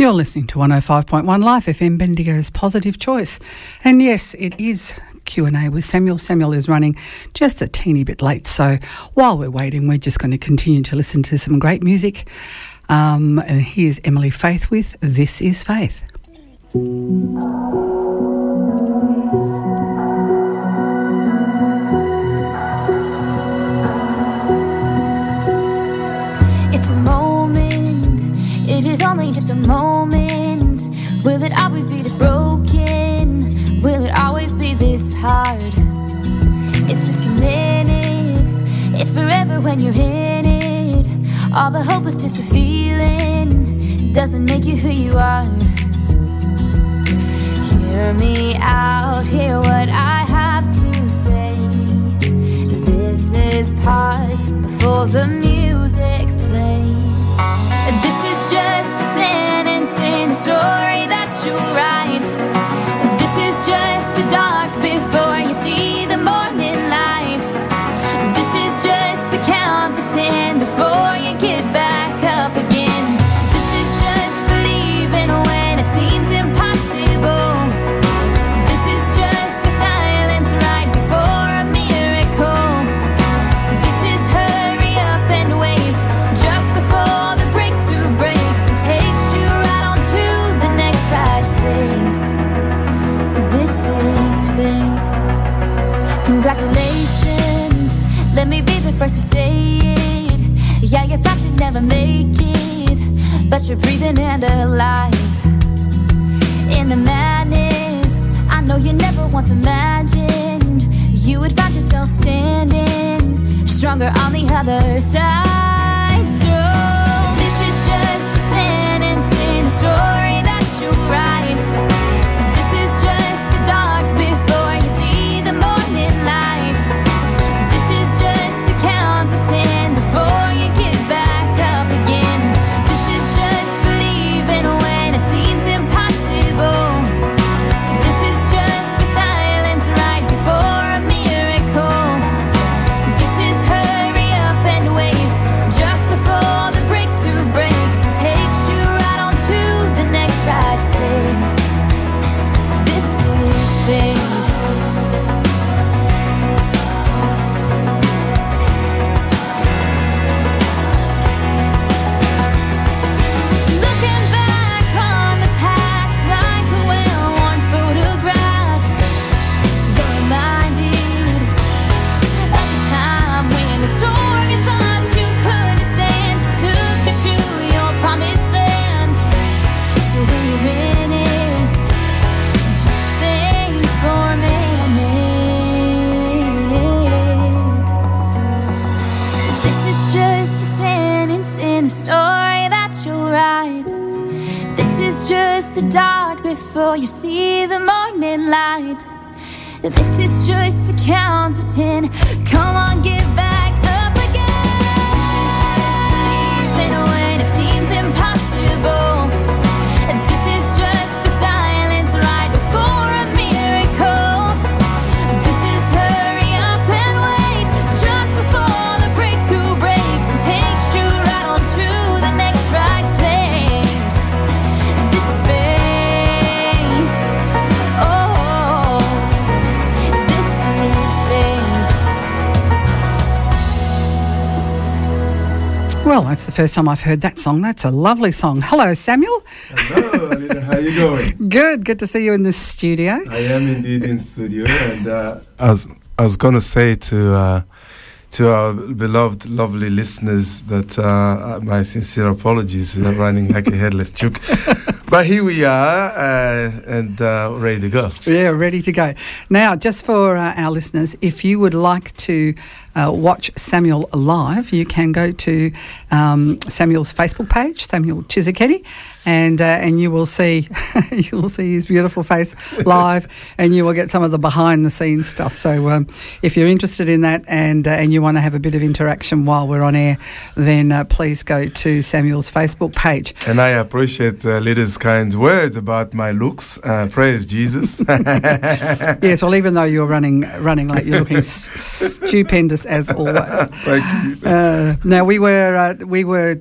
You're listening to 105.1 Life FM Bendigo's Positive Choice. And yes, it is Q&A with Samuel. Samuel is running just a teeny bit late, so while we're waiting, we're just going to continue to listen to some great music. Um, and here's Emily Faith with This is Faith. It's a moment, it is only just a moment. This hard? It's just a minute, it's forever when you're in it. All the hopelessness we're feeling doesn't make you who you are. Hear me out, hear what I have to say. This is pause before the music plays. This is just a sentence in the story that you write. Just the dark before you see first to say it. Yeah, you thought you'd never make it, but you're breathing and alive in the madness. I know you never once imagined you would find yourself standing stronger on the other side. Before you see the morning light. This is just a count to ten. Well, that's the first time I've heard that song. That's a lovely song. Hello, Samuel. Hello, Alida. How you going? Good. Good to see you in the studio. I am indeed in studio, and uh, I was I was gonna say to uh, to our beloved, lovely listeners that uh, my sincere apologies uh, running like a headless chook, but here we are uh, and uh, ready to go. Yeah, ready to go. Now, just for uh, our listeners, if you would like to uh, watch Samuel live, you can go to um, Samuel's Facebook page, Samuel Tshisekedi, and uh, and you will see you will see his beautiful face live, and you will get some of the behind the scenes stuff. So, um, if you're interested in that and uh, and you want to have a bit of interaction while we're on air, then uh, please go to Samuel's Facebook page. And I appreciate the leader's kind words about my looks. Uh, praise Jesus. Yes, well, even though you're running running late, you're looking stupendous as always. Thank you. Uh, now we were uh, we were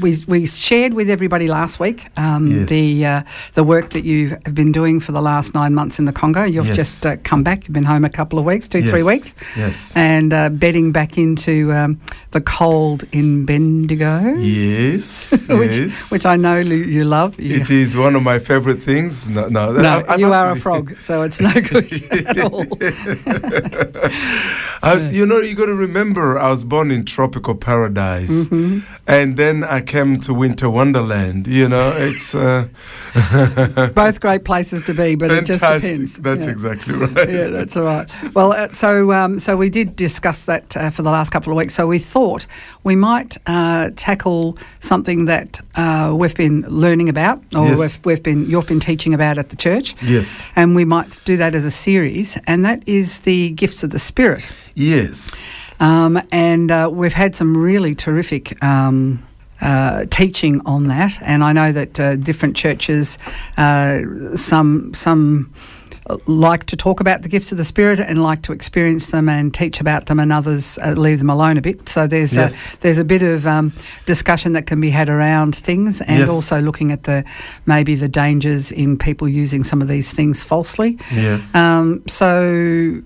we we shared with everybody last week um, Yes. the uh, the work that you have been doing for the last nine months in the Congo. You've Yes. just uh, come back. You've been home a couple of weeks, two three weeks, Yes. and uh, bedding back into um, the cold in Bendigo, Yes. which yes. which I know you love. You, It is one of my favorite things. No, no, no, I- you are a frog, so it's no good at all. I was, you know, you got to remember, I was born in tropical paradise, Mm-hmm. and then I came to winter wonderland. You know, it's uh, Both great places to be, but it just depends. That's Yeah. exactly right. yeah, that's all right. Well, uh, so um, so we did discuss that uh, for the last couple of weeks. So we thought we might uh, tackle something that uh, we've been learning about, or Yes. we've, we've been you've been teaching about at the church, Yes. and we might do that as a series, and that is the gifts of the Spirit. Yes. Um, and uh, we've had some really terrific. Um, uh, teaching on that, and I know that uh, different churches, uh, some some like to talk about the gifts of the Spirit and like to experience them and teach about them, and others uh, leave them alone a bit. So there's Yes. a, there's a bit of um, discussion that can be had around things, and Yes. also looking at the maybe the dangers in people using some of these things falsely. Yes. Um, so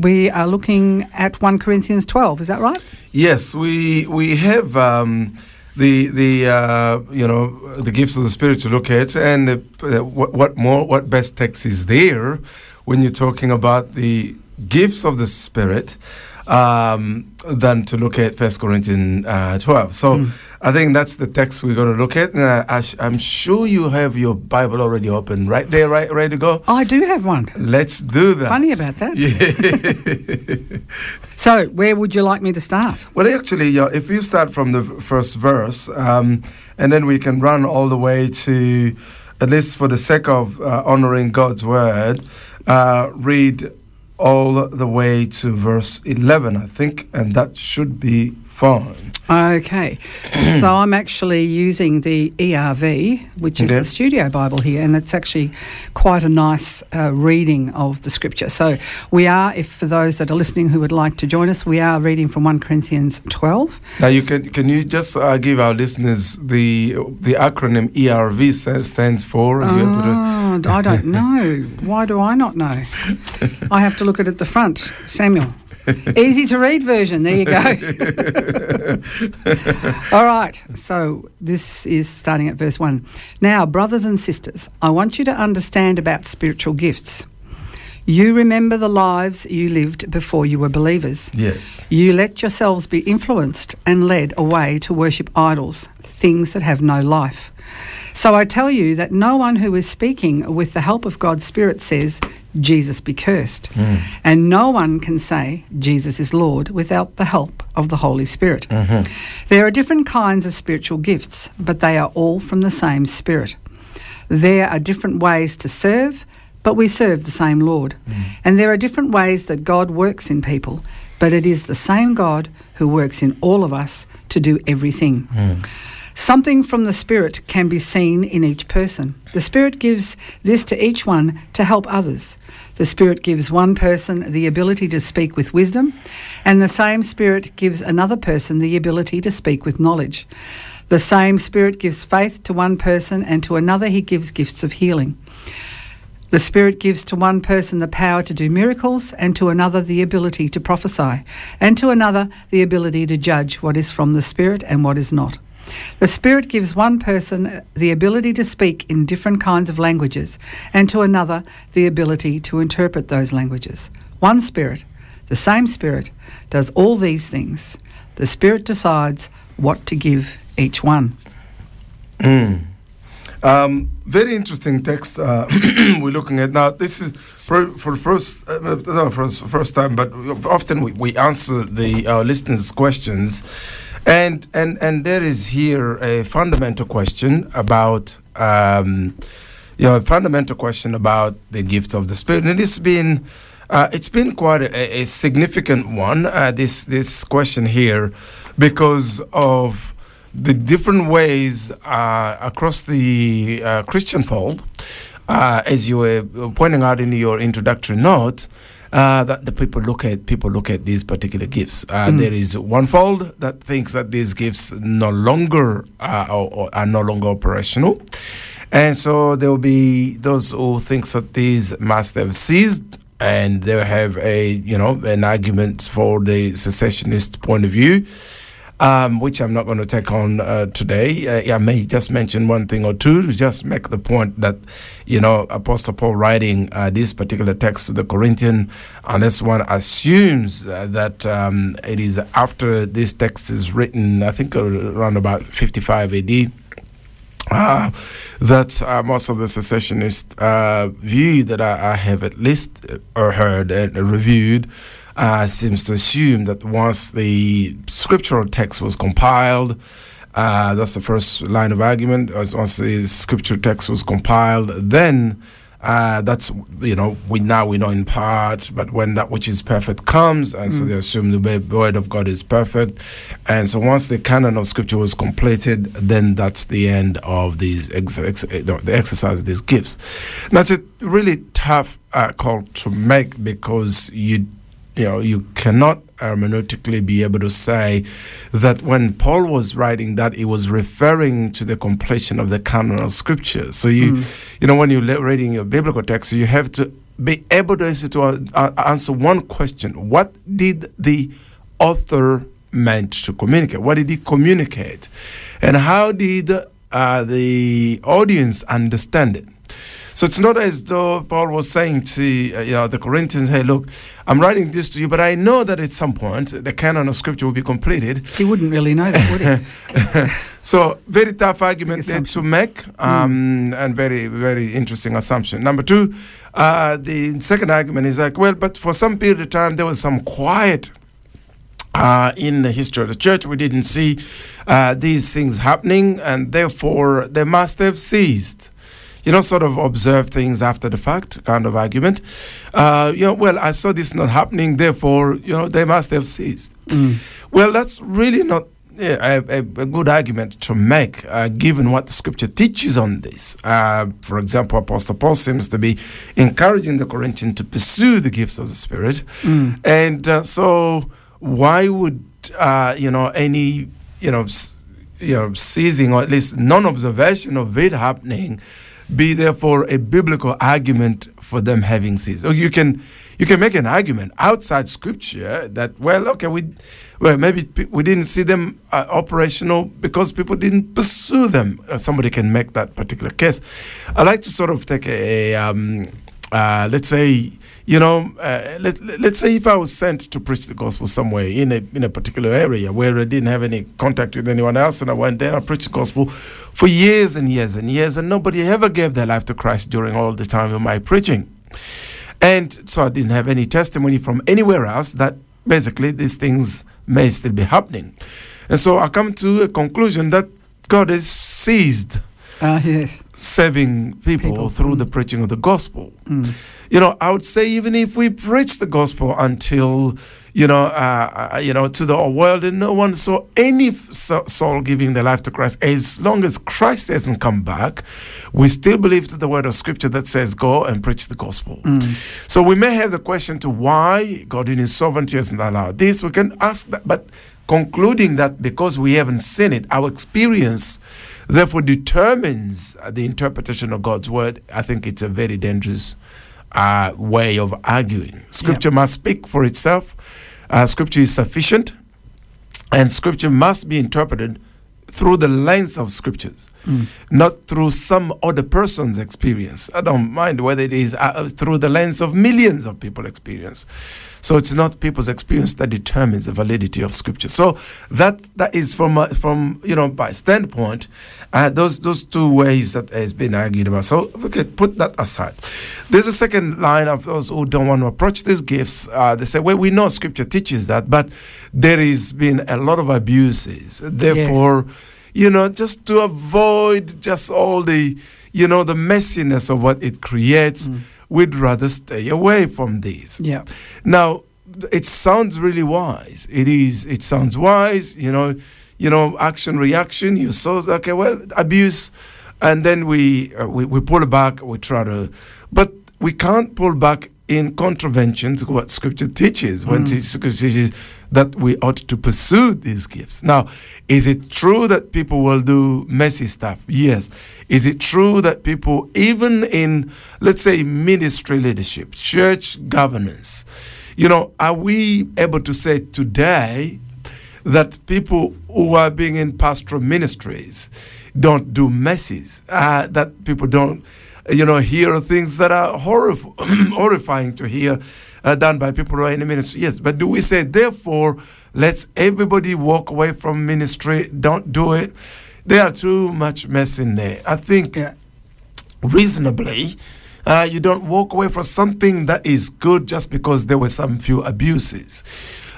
we are looking at 1 Corinthians 12, is that right? Yes, we we have um, the the uh, you know the gifts of the spirit to look at, and the, uh, what, what more what best text is there when you're talking about the gifts of the spirit um, than to look at First Corinthians uh, twelve. So Mm. I think that's the text we're going to look at, and I, I'm sure you have your Bible already open right there, right ready to go. I do have one. Let's do that. Funny about that. Yeah. So, where would you like me to start? Well, actually, yeah, if you start from the first verse, um, and then we can run all the way to, at least for the sake of uh, honoring God's word, uh, read all the way to verse 11, I think, and that should be fine. Okay. so, I'm actually using the ERV, which is Okay. the studio Bible here, and it's actually quite a nice uh, reading of the scripture. So, we are, if for those that are listening who would like to join us, we are reading from 1 Corinthians 12. Now, you can can you just uh, give our listeners the the acronym ERV stands for? Are you able to- Oh, I don't know. Why do I not know? I have to look at it at the front. Samuel. Easy to read version. There you go. All right. So this is starting at verse 1. Now, brothers and sisters, I want you to understand about spiritual gifts. You remember the lives you lived before you were believers. Yes. You let yourselves be influenced and led away to worship idols, things that have no life. So I tell you that no one who is speaking with the help of God's Spirit says, Jesus be cursed. Hmm. And no one can say, Jesus is Lord, without the help of the Holy Spirit. Mm-hmm. There are different kinds of spiritual gifts, but they are all from the same Spirit. There are different ways to serve, but we serve the same Lord. Mm. And there are different ways that God works in people, but it is the same God who works in all of us to do everything. Hmm. Something from the Spirit can be seen in each person. The Spirit gives this to each one to help others. The Spirit gives one person the ability to speak with wisdom, and the same Spirit gives another person the ability to speak with knowledge. The same Spirit gives faith to one person, and to another, He gives gifts of healing. The Spirit gives to one person the power to do miracles, and to another the ability to prophesy, and to another the ability to judge what is from the Spirit and what is not. The Spirit gives one person the ability to speak in different kinds of languages, and to another the ability to interpret those languages. One Spirit, the same Spirit, does all these things. The Spirit decides what to give each one. Mm. Um, very interesting text uh, we're looking at now. This is for, for the first uh, no, for first time, but often we, we answer the our listeners' questions, and and and there is here a fundamental question about um, you know a fundamental question about the gift of the Spirit, and it's been. Uh, it's been quite a, a significant one. Uh, this this question here, because of the different ways uh, across the uh, Christian fold, uh, as you were pointing out in your introductory note, uh, that the people look at people look at these particular gifts. Uh, There is one fold that thinks that these gifts no longer uh, or, or are no longer operational, and so there will be those who thinks that these must have ceased, and they'll have a you know an argument for the cessationist point of view um, which I'm not going to take on uh, today. Uh, I may just mention one thing or two to just make the point that, you know, Apostle Paul writing uh, this particular text to the Corinthian, unless one assumes uh, that um, it is after this text is written, I think around about 55 AD. Uh, that uh, most of the cessationist uh, view that I, I have at least uh, heard and reviewed uh, seems to assume that once the scriptural text was compiled, uh, that's the first line of argument. As once the scripture text was compiled, then uh, that's you know we now we know in part, but when that which is perfect comes, and so they assume the word of God is perfect, and so once the canon of scripture was completed, then that's the end of these ex- ex- eh, the exercise of these gifts. Now it's a really tough uh, call to make because you you know you cannot hermeneutically be able to say that when Paul was writing that he was referring to the completion of the canon of scripture. So you you know when you're reading your biblical text, you have to be able to answer, to uh, answer one question: What did the author meant to communicate? What did he communicate, and how did uh, the audience understand it? So it's not as though Paul was saying to uh, you know, the Corinthians, "Hey, look, I'm writing this to you, but I know that at some point the canon of Scripture will be completed." He wouldn't really know that, would he? So very tough argument there to make, um, and very very interesting assumption. Number two, uh, the second argument is like, well, but for some period of time there was some quiet uh, in the history of the church. We didn't see uh, these things happening, and therefore they must have ceased. You know, sort of observe things after the fact, kind of argument. Uh, you know, well, I saw this not happening, therefore, you know, they must have ceased. Well, that's really not yeah, a, a, good argument to make, uh, given what the scripture teaches on this. Uh, for example, Apostle Paul seems to be encouraging the Corinthians to pursue the gifts of the Spirit. And uh, so, why would, uh, you know, any, you know, you know, seizing or at least non-observation of it happening be therefore a biblical argument for them having ceased. So you can you can make an argument outside scripture that well okay we well maybe we didn't see them uh, operational because people didn't pursue them. Uh, somebody can make that particular case. I like to sort of take a, a um, uh, let's say you know, uh, let, let's say if I was sent to preach the gospel somewhere in a in a particular area where I didn't have any contact with anyone else, and I went there and I preached the gospel for years and years and years, and nobody ever gave their life to Christ during all the time of my preaching, and so I didn't have any testimony from anywhere else that basically these things may still be happening, and so I come to a conclusion that God has seized Ah, yes. saving people, People, through mm. the preaching of the gospel. Mm. You know, I would say even if we preach the gospel until you know, uh, uh, you know, to the whole world, and no one saw any soul giving their life to Christ. As long as Christ hasn't come back, we still believe to the word of Scripture that says, "Go and preach the gospel." So we may have the question to why God, in His sovereignty, hasn't allowed this. We can ask that, but concluding that because we haven't seen it, our experience therefore determines the interpretation of God's word. I think it's a very dangerous uh, way of arguing. Scripture must speak for itself. Uh, scripture is sufficient, and Scripture must be interpreted through the lens of Scriptures, not through some other person's experience. I don't mind whether it is uh, through the lens of millions of people's experience. So it's not people's experience that determines the validity of Scripture. So that that is from uh, from you know by standpoint, uh, those those two ways that has been argued about. So we could put that aside. There's a second line of those who don't want to approach these gifts. Uh, they say, well, we know Scripture teaches that, but there has been a lot of abuses. Therefore, you know, just to avoid just all the you know the messiness of what it creates, we'd rather stay away from these. Yeah. Now, it sounds really wise. It is. It sounds wise. You know, you know, action reaction. You saw okay, well, abuse, and then we uh, we we pull back. We try to, but we can't pull back in contravention to what Scripture teaches when it- Scripture teaches that we ought to pursue these gifts. Now, is it true that people will do messy stuff? Yes. Is it true that people, even in, let's say, ministry leadership, church governance, you know, are we able to say today that people who are being in pastoral ministries don't do messes, uh, that people don't, you know, hear things that are horrif- horrifying to hear uh, done by people who are in the ministry. Yes, but do we say, therefore, let's everybody walk away from ministry, don't do it? There are too much mess in there. I think Yeah. reasonably, uh, you don't walk away from something that is good just because there were some few abuses.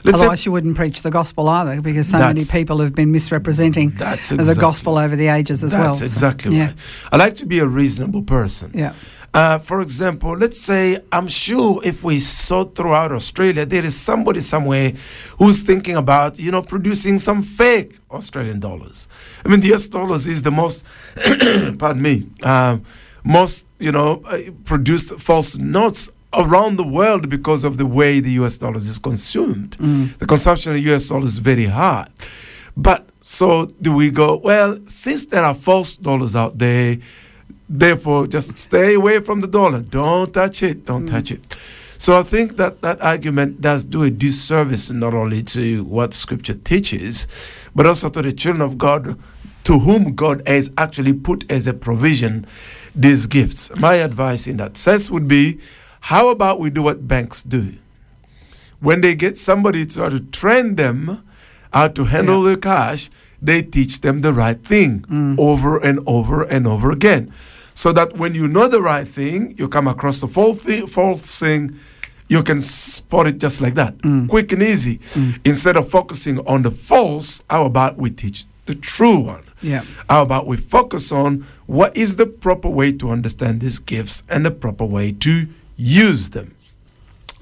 Let's say- Otherwise, you wouldn't preach the gospel either, because so many people have been misrepresenting That's the gospel over the ages as well. That's So, exactly yeah. I like to be a reasonable person. Yeah. Uh, for example, let's say I'm sure if we saw throughout Australia, there is somebody somewhere who's thinking about, you know, producing some fake Australian dollars. I mean, the US dollars is the most, pardon me, um, most, you know, uh, produced false notes around the world because of the way the US dollars is consumed. The consumption of US dollars is very high. But so do we go, well, since there are false dollars out there, therefore just stay away from the dollar. Don't touch it. Don't mm. touch it. So I think that that argument does do a disservice not only to what Scripture teaches, but also to the children of God to whom God has actually put as a provision these gifts. My advice in that sense would be how about we do what banks do? When they get somebody to try to train them how to handle their cash, they teach them the right thing mm. over and over and over again. So that when you know the right thing, you come across the false thing, false thing you can spot it just like that, quick and easy. Instead of focusing on the false, how about we teach the true one? Yeah. How about we focus on what is the proper way to understand these gifts and the proper way to use them?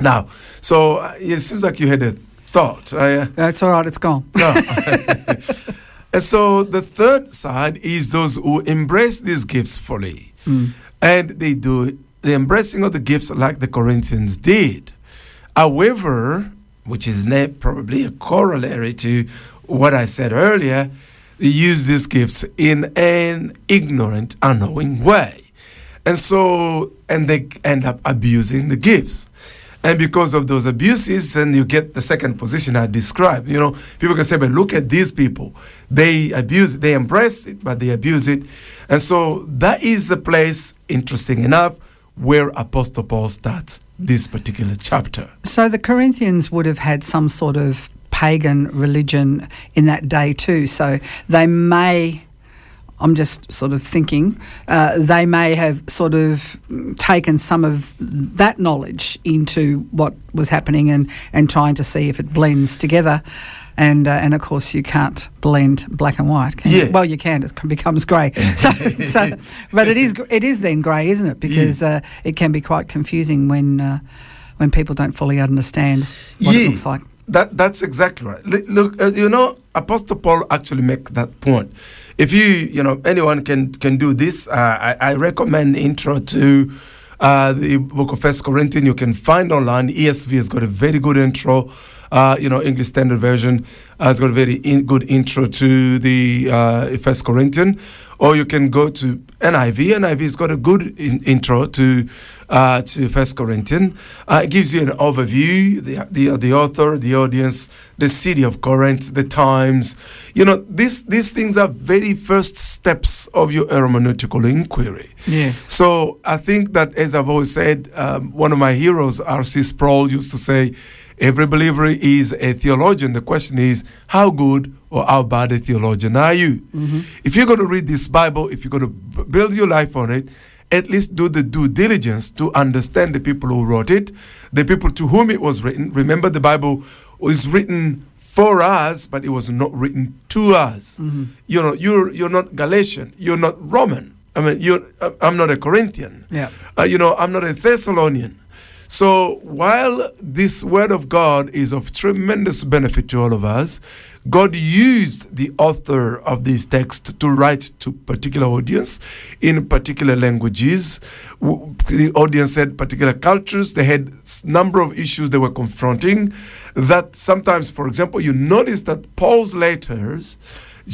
Now, so uh, it seems like you had a thought. I, uh, That's all right, it's gone. no. and so the third side is those who embrace these gifts fully. Mm. And they do the embracing of the gifts like the Corinthians did. However, which is probably a corollary to what I said earlier, they use these gifts in an ignorant, unknowing way. And so, and they end up abusing the gifts. And because of those abuses, then you get the second position I described. You know, people can say, but look at these people. They abuse it, they embrace it, but they abuse it. And so that is the place, interesting enough, where Apostle Paul starts this particular chapter. So the Corinthians would have had some sort of pagan religion in that day too. So they may, I'm just sort of thinking, uh, they may have sort of taken some of that knowledge into what was happening and, and trying to see if it blends together. And, uh, and of course, you can't blend black and white. Can Yeah. You? Well, you can. It becomes grey. So, so, but it is it is then grey, isn't it? Because uh, it can be quite confusing when uh, when people don't fully understand what it looks like. That that's exactly right. Look, uh, you know, Apostle Paul actually make that point. If you, you know, anyone can can do this, uh, I, I recommend intro to uh, the book of First Corinthians. You can find online. ESV has got a very good intro. Uh, you know, English Standard Version uh, has got a very in, good intro to the uh, First Corinthians. Or you can go to NIV. NIV has got a good in, intro to uh, to First Corinthians. Uh, it gives you an overview, the, the the author, the audience, the city of Corinth, the times. You know, these these things are very first steps of your hermeneutical inquiry. Yes. So I think that, as I've always said, um, one of my heroes, R.C. Sproul, used to say, every believer is a theologian. The question is, how good or how bad a theologian are you? If you're going to read this Bible, if you're going to build your life on it, at least do the due diligence to understand the people who wrote it, the people to whom it was written. Remember, the Bible was written for us, but it was not written to us. You know, you're you're not Galatian, you're not Roman. I mean, you're, I'm not a Corinthian. Yeah. Uh, you know, I'm not a Thessalonian. So while this word of God is of tremendous benefit to all of us, God used the author of this text to write to particular audience in particular languages. The audience had particular cultures. They had number of issues they were confronting. That sometimes, for example, you notice that Paul's letters.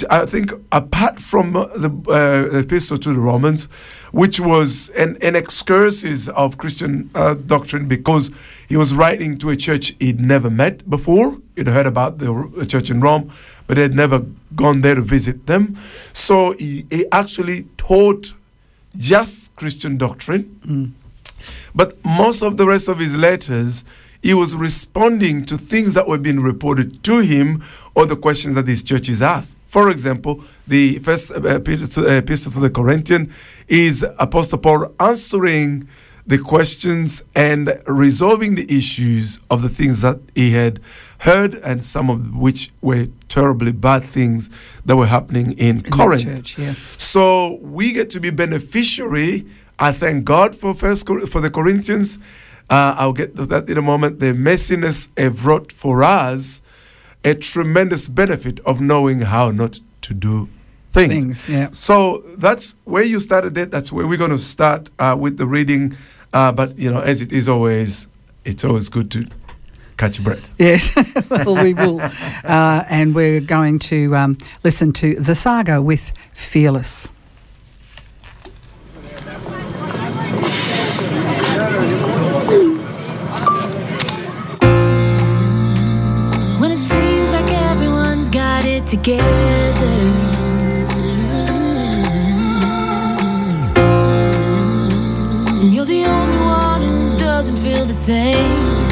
I think apart from uh, the uh, epistle to the Romans, which was an, an excursus of Christian uh, doctrine because he was writing to a church he'd never met before. He'd heard about the church in Rome, but he had never gone there to visit them. So he, he actually taught just Christian doctrine. But most of the rest of his letters, he was responding to things that were being reported to him or the questions that these churches asked. For example, the first uh, epistle uh, to the Corinthian is Apostle Paul answering the questions and resolving the issues of the things that he had heard, and some of which were terribly bad things that were happening in, In Corinth. church, yeah. So we get to be beneficiary. I thank God for first Cor- for the Corinthians. Uh, I'll get to that in a moment. The messiness have wrought for us a tremendous benefit of knowing how not to do things. Things, yeah. So that's where you started it. That's where we're going to start uh, with the reading. Uh, but you know, as it is always, it's always good to catch your breath. Yes, well, we will. Uh, and we're going to um, listen to The Saga with Fearless. Together. And you're the only one who doesn't feel the same.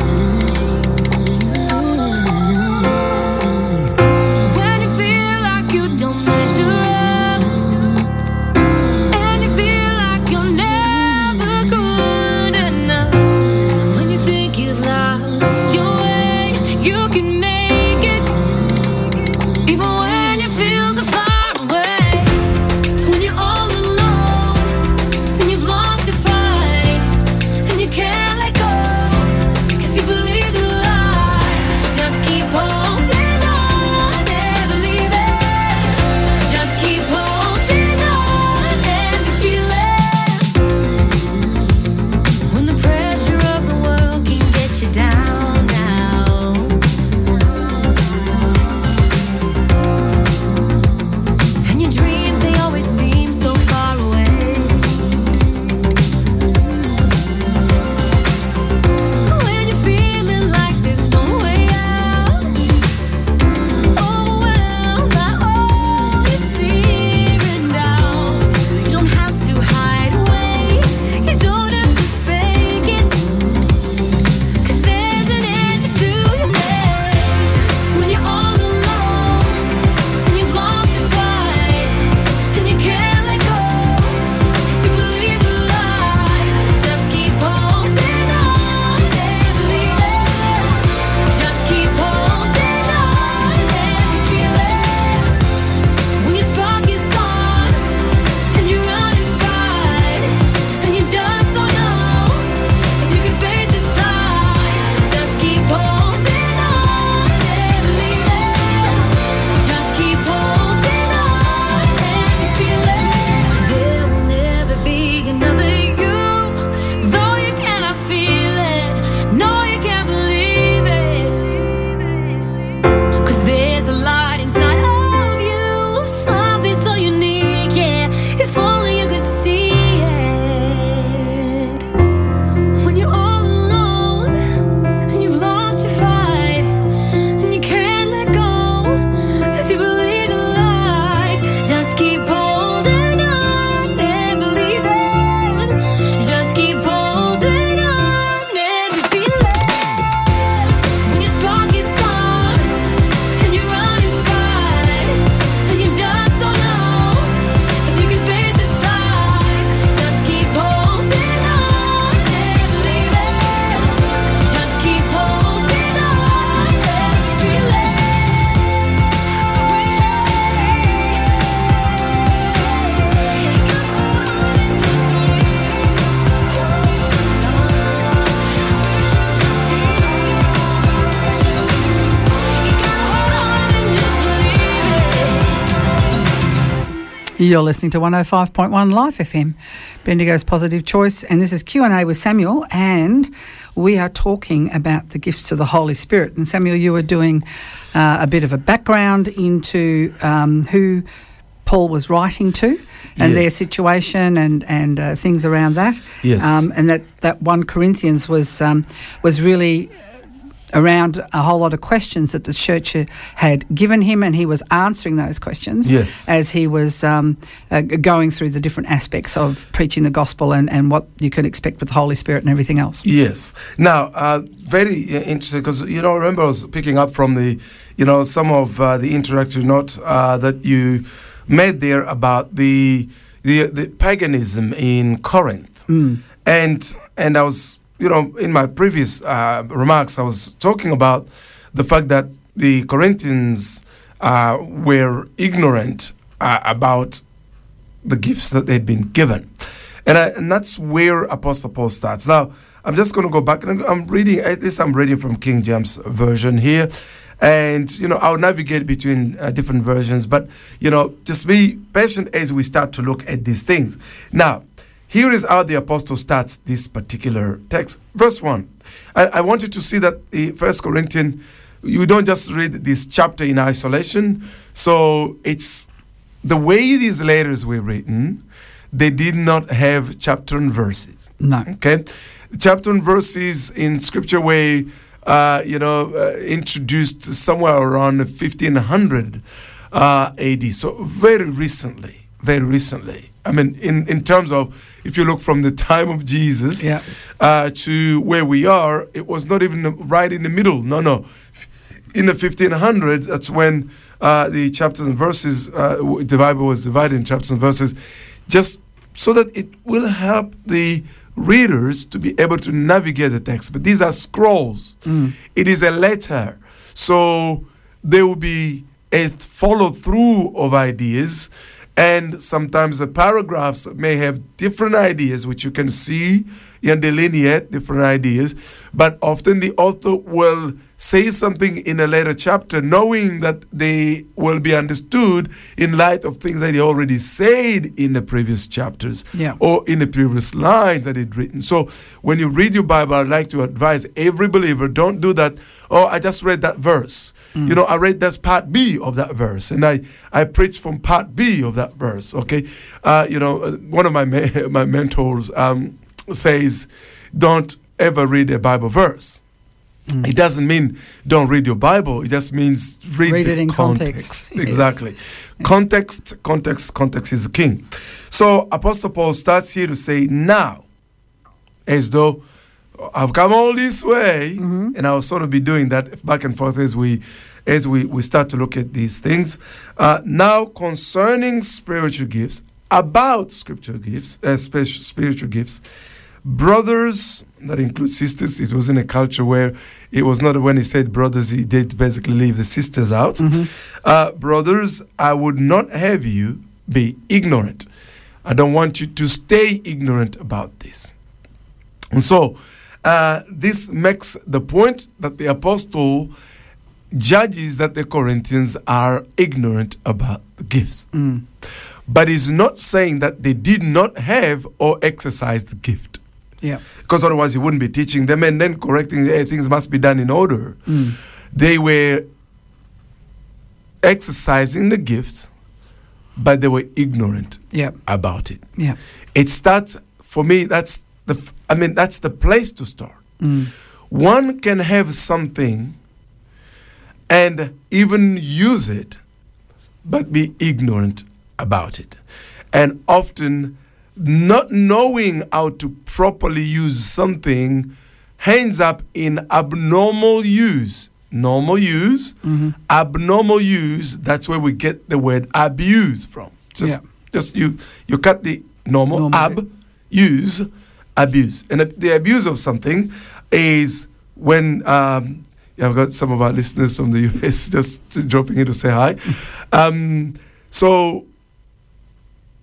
You're listening to 105.1 Life FM, Bendigo's Positive Choice, and this is Q&A with Samuel, and we are talking about the gifts of the Holy Spirit. And Samuel, you were doing uh, a bit of a background into um, who Paul was writing to and their situation and and uh, things around that. Yes. Um, and that that one Corinthians was um, was really around a whole lot of questions that the church had given him, and he was answering those questions Yes. as he was um, uh, going through the different aspects of preaching the gospel and, and what you can expect with the Holy Spirit and everything else. Yes. Now, uh, very uh, interesting because you know, I remember I was picking up from the, you know, some of uh, the introductory note uh, that you made there about the the, the paganism in Corinth, Mm. and and I was, you know, in my previous uh, remarks, I was talking about the fact that the Corinthians uh, were ignorant uh, about the gifts that they'd been given. And, I, and that's where Apostle Paul starts. Now, I'm just going to go back and I'm reading, at least I'm reading from King James Version here. And, you know, I'll navigate between uh, different versions, but, you know, just be patient as we start to look at these things. Now, here is how the apostle starts this particular text. Verse 1. I, I want you to see that the First Corinthians, you don't just read this chapter in isolation. So it's the way these letters were written, they did not have chapter and verses. No. Okay, chapter and verses in scripture were, uh, you know, uh, introduced somewhere around 1500 uh, AD. So very recently, very recently. I mean, in, in terms of if you look from the time of Jesus Yeah. uh, to where we are, it was not even right in the middle. No, no. In the 1500s, that's when uh, the chapters and verses, uh, the Bible was divided in chapters and verses, just so that it will help the readers to be able to navigate the text. But these are scrolls, Mm. it is a letter. So there will be a follow through of ideas. And sometimes the paragraphs may have different ideas, which you can see and delineate different ideas. But often the author will say something in a later chapter, knowing that they will be understood in light of things that he already said in the previous chapters Yeah. or in the previous lines that he'd written. So when you read your Bible, I'd like to advise every believer don't do that. Oh, I just read that verse. You know, I read that's part B of that verse, and I I preach from part B of that verse. Okay, uh, you know, uh, one of my me- my mentors um, says, don't ever read a Bible verse. It doesn't mean don't read your Bible. It just means read, Read the it in context. Yes. Exactly. Context, context, context is the king. So Apostle Paul starts here to say, now, as though I've come all this way, and I'll sort of be doing that back and forth as we as we, we start to look at these things. Uh, now, concerning spiritual gifts, about scriptural gifts, uh, spiritual gifts, brothers, that includes sisters, it was in a culture where it was not when he said brothers, he did basically leave the sisters out. Uh, brothers, I would not have you be ignorant. I don't want you to stay ignorant about this. And so, uh, this makes the point that the apostle judges that the Corinthians are ignorant about the gifts. Mm. But he's not saying that they did not have or exercise the gift. Yeah. Because otherwise, he wouldn't be teaching them and then correcting hey, things must be done in order. Mm. They were exercising the gift, but they were ignorant Yeah. about it. Yeah. It starts for me. That's the. f- I mean, that's the place to start. Mm. One can have something and even use it, but be ignorant about it, and often not knowing how to properly use something ends up in abnormal use. Normal use, Mm-hmm. abnormal use. That's where we get the word abuse from. Just, Yeah. just you, you cut the normal, Normal ab, use, abuse, and the- abuse of something is when. Um, yeah, I've got some of our listeners from the US just dropping in to say hi. Um, so,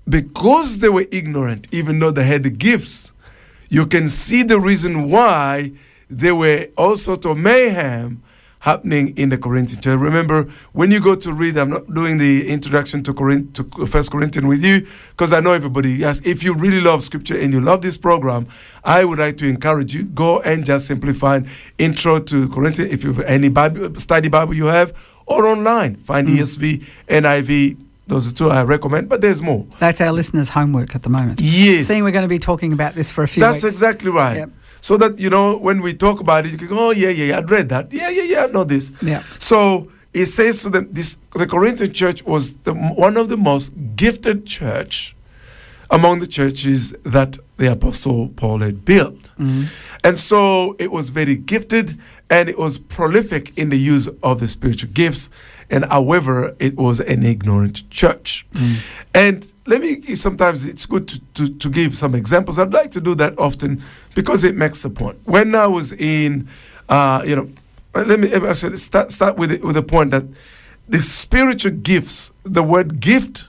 because they were ignorant, even though they had the gifts, you can see the reason why there were all sorts of mayhem happening in the Corinthian church. Remember, when you go to read, I'm not doing the introduction to Corinth, to First Corinthians with you because I know everybody. Yes, if you really love Scripture and you love this program, I would like to encourage you go and just simply find Intro to Corinthians. If you have any Bible study Bible you have, or online, find Mm. ESV, NIV. Those are two I recommend, but there's more. That's our listeners' homework at the moment. Yes. Seeing we're going to be talking about this for a few That's weeks. exactly right. Yep. So that you know when we talk about it, you can go, oh yeah, yeah, yeah, I'd read that. Yeah, yeah, yeah, I know this. Yeah. So it says to them, this the Corinthian church was the, one of the most gifted church among the churches that the apostle Paul had built, Mhm. and so it was very gifted and it was prolific in the use of the spiritual gifts. And however, it was an ignorant church. Mm. And let me sometimes it's good to, to, to give some examples. I'd like to do that often because it makes the point. When I was in, uh, you know, uh, let me actually start, start with, it, with the point that the spiritual gifts, the word gift,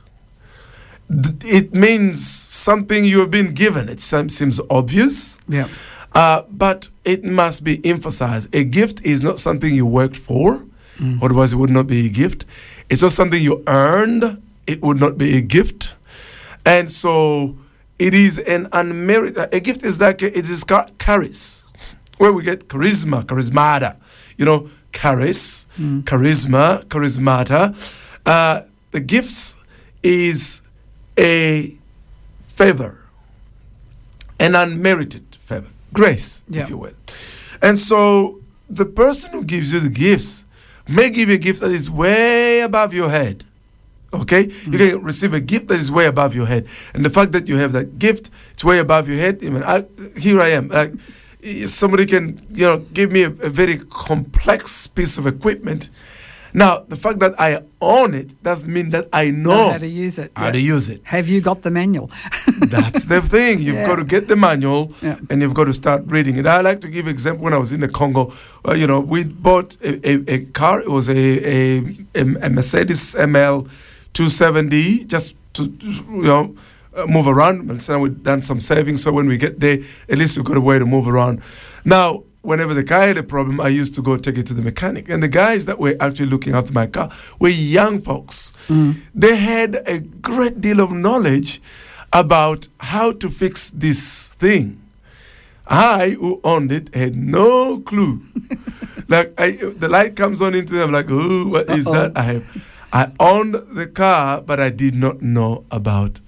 it means something you have been given. It seems obvious, Yeah. uh, but it must be emphasized. A gift is not something you worked for, Mm. otherwise, it would not be a gift. It's not something you earned, it would not be a gift. And so it is an unmerited, a gift is like, a, it is ca- charis, where we get charisma, charismata, you know, charis, Mm. charisma, charismata. Uh, the gifts is a favor, an unmerited favor, grace, Yeah. if you will. And so the person who gives you the gifts may give you a gift that is way above your head. Okay? You can receive a gift that is way above your head. And the fact that you have that gift, it's way above your head. Even I, here I am. Like, somebody can, you know, give me a, a very complex piece of equipment. Now, the fact that I own it doesn't mean that I know, how to use it. how yeah. to use it. Have you got the manual? That's the thing. You've Yeah. got to get the manual Yeah. and you've got to start reading it. I like to give example when I was in the Congo. Uh, you know, we bought a, a, a car. It was a, a, a Mercedes ML 270 just to, you know, uh, move around. And so we've done some saving So when we get there, at least we've got a way to move around. Now, whenever the car had a problem, I used to go take it to the mechanic. And the guys that were actually looking after my car were young folks. Mm. They had a great deal of knowledge about how to fix this thing. I, who owned it, had no clue. like I, the light comes on into them, like, oh, what is Uh-oh. that? I have, I owned the car, but I did not know about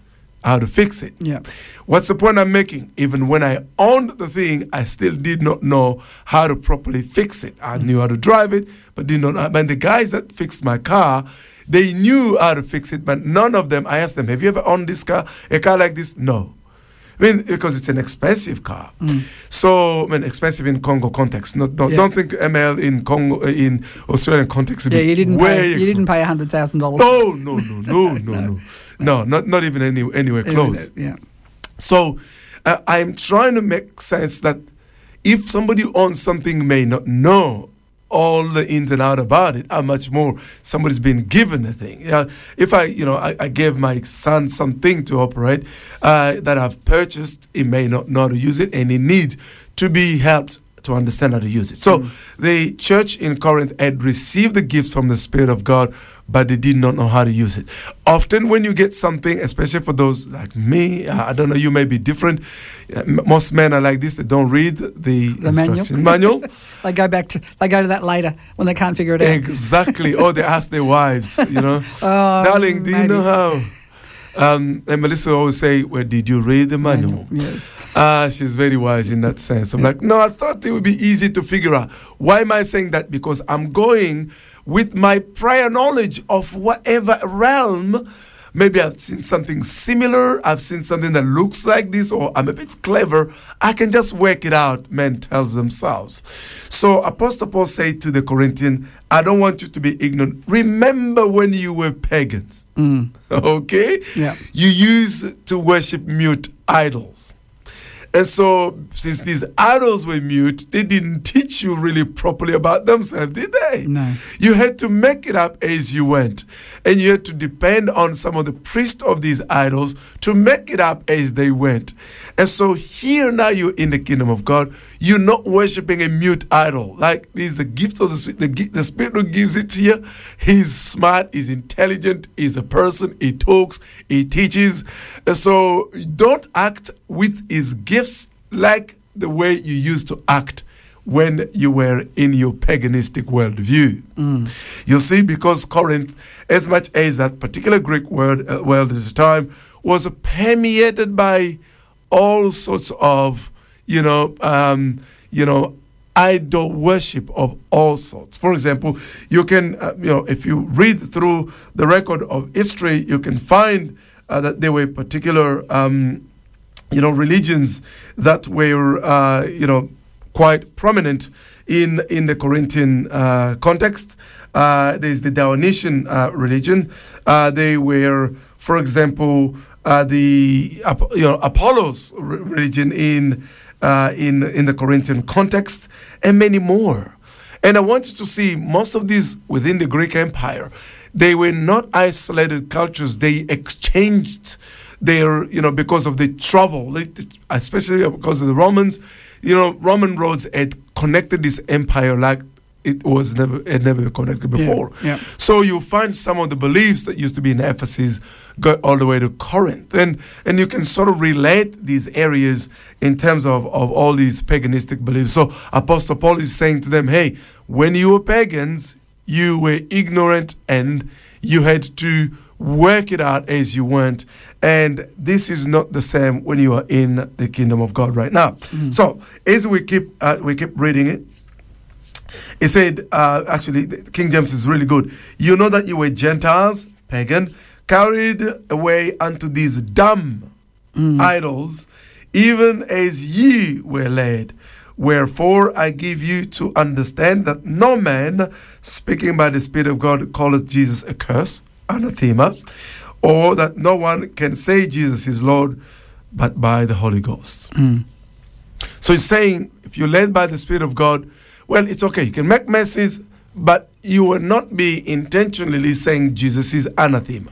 how to fix it. Yeah. What's the point I'm making? Even when I owned the thing, I still did not know how to properly fix it. I mm. knew how to drive it, but did not. know. And the guys that fixed my car, they knew how to fix it, but none of them. I asked them, "Have you ever owned this car? A car like this?" No. I mean, because it's an expensive car. Mm. So, I mean, expensive in Congo context. Not, don't, Yeah. don't think ML in Congo uh, in Australian context. Yeah, you didn't pay. You didn't pay hundred thousand dollars. No, no, no, no, no, no, no. Not not even any, anywhere close. Yeah. So uh, I'm trying to make sense that if somebody owns something may not know all the ins and out about it, how much more somebody's been given a thing. Yeah, if I, you know, I, I gave my son something to operate uh, that I've purchased, he may not know to use it, and he needs to be helped to understand how to use it. So the church in Corinth had received the gifts from the Spirit of God, but they did not know how to use it. Often, when you get something, especially for those like me, I don't know, you may be different. Uh, most men are like this; they don't read the, The manual. instruction manual. They go back to. They go to that later when they can't figure it out. exactly. Or they ask their wives, you know, Oh, darling, do you know how? Um, and Melissa always say, "Well, did you read the manual?" Yes. Ah, she's very wise in that sense. I'm like, no, I thought it would be easy to figure out. Why am I saying that? Because I'm going with my prior knowledge of whatever realm. Maybe I've seen something similar, I've seen something that looks like this, or I'm a bit clever. I can just work it out, men tells themselves. So Apostle Paul said to the Corinthian, I don't want you to be ignorant. Remember when you were pagans. Mm. Okay? Yeah. You used to worship mute idols. And so, since these idols were mute, they didn't teach you really properly about themselves, did they? No. You had to make it up as you went. And you had to depend on some of the priests of these idols to make it up as they went. And so, here now you're in the kingdom of God. You're not worshiping a mute idol. Like, this is the gift of the Spirit. The, the Spirit who gives it to you. He's smart, he's intelligent, he's a person, he talks, he teaches. And so, don't act with his gifts like the way you used to act when you were in your paganistic worldview. You see, because Corinth, as much as that particular Greek word uh, world at the time was permeated by all sorts of, you know, um, you know, idol worship of all sorts. For example, you can, uh, you know, if you read through the record of history, you can find uh, that there were particular, um, you know, religions that were, uh, you know, quite prominent in in the Corinthian uh, context. Uh, there's the Dionysian uh, religion. Uh, they were, for example, uh, the you know Apollos religion in in in the Corinthian context, and many more. And I wanted to see most of these within the Greek Empire. They were not isolated cultures. They exchanged their, you know, because of the travel, especially because of the Romans. You know, Roman roads had connected this empire like it was never had never been connected before. yeah. So you find some of the beliefs that used to be in Ephesus go all the way to Corinth. And and you can sort of relate these areas in terms of, of all these paganistic beliefs. So Apostle Paul is saying to them, hey, when you were pagans, you were ignorant and you had to work it out as you went. And this is not the same when you are in the kingdom of God right now. So as we keep uh, we keep reading it, it said, uh, actually, King James is really good. You know that you were Gentiles, pagan, carried away unto these dumb idols, even as ye were led. Wherefore I give you to understand that no man, speaking by the Spirit of God, calleth Jesus a curse, anathema, or that no one can say Jesus is Lord but by the Holy Ghost. Mm. So he's saying, if you're led by the Spirit of God, well, it's okay. You can make messes, but you will not be intentionally saying Jesus is anathema.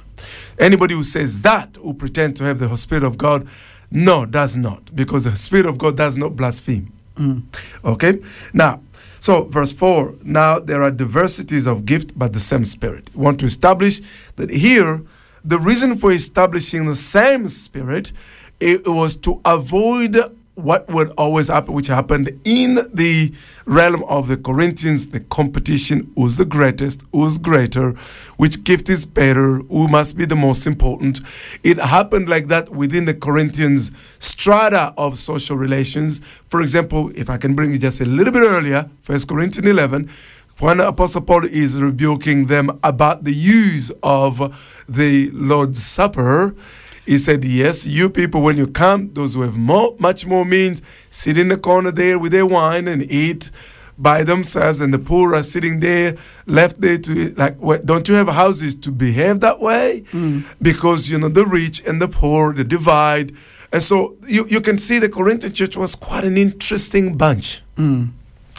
Anybody who says that, who pretend to have the Spirit of God, no, does not, because the Spirit of God does not blaspheme. Mm. Okay? Now, so verse 4 now there are diversities of gift, but the same Spirit. We want to establish that here, the reason for establishing the same Spirit it was to avoid what would always happen, which happened in the realm of the Corinthians, the competition who's the greatest, who's greater, which gift is better, who must be the most important. It happened like that within the Corinthians strata of social relations. For example, if I can bring you just a little bit earlier, First Corinthians 11, when Apostle Paul is rebuking them about the use of the Lord's Supper, he said, Yes, you people, when you come, those who have more, much more means, sit in the corner there with their wine and eat by themselves, and the poor are sitting there, left there to, like, don't you have houses to behave that way? Mm. Because, you know, the rich and the poor, the divide. And so you, you can see the Corinthian church was quite an interesting bunch.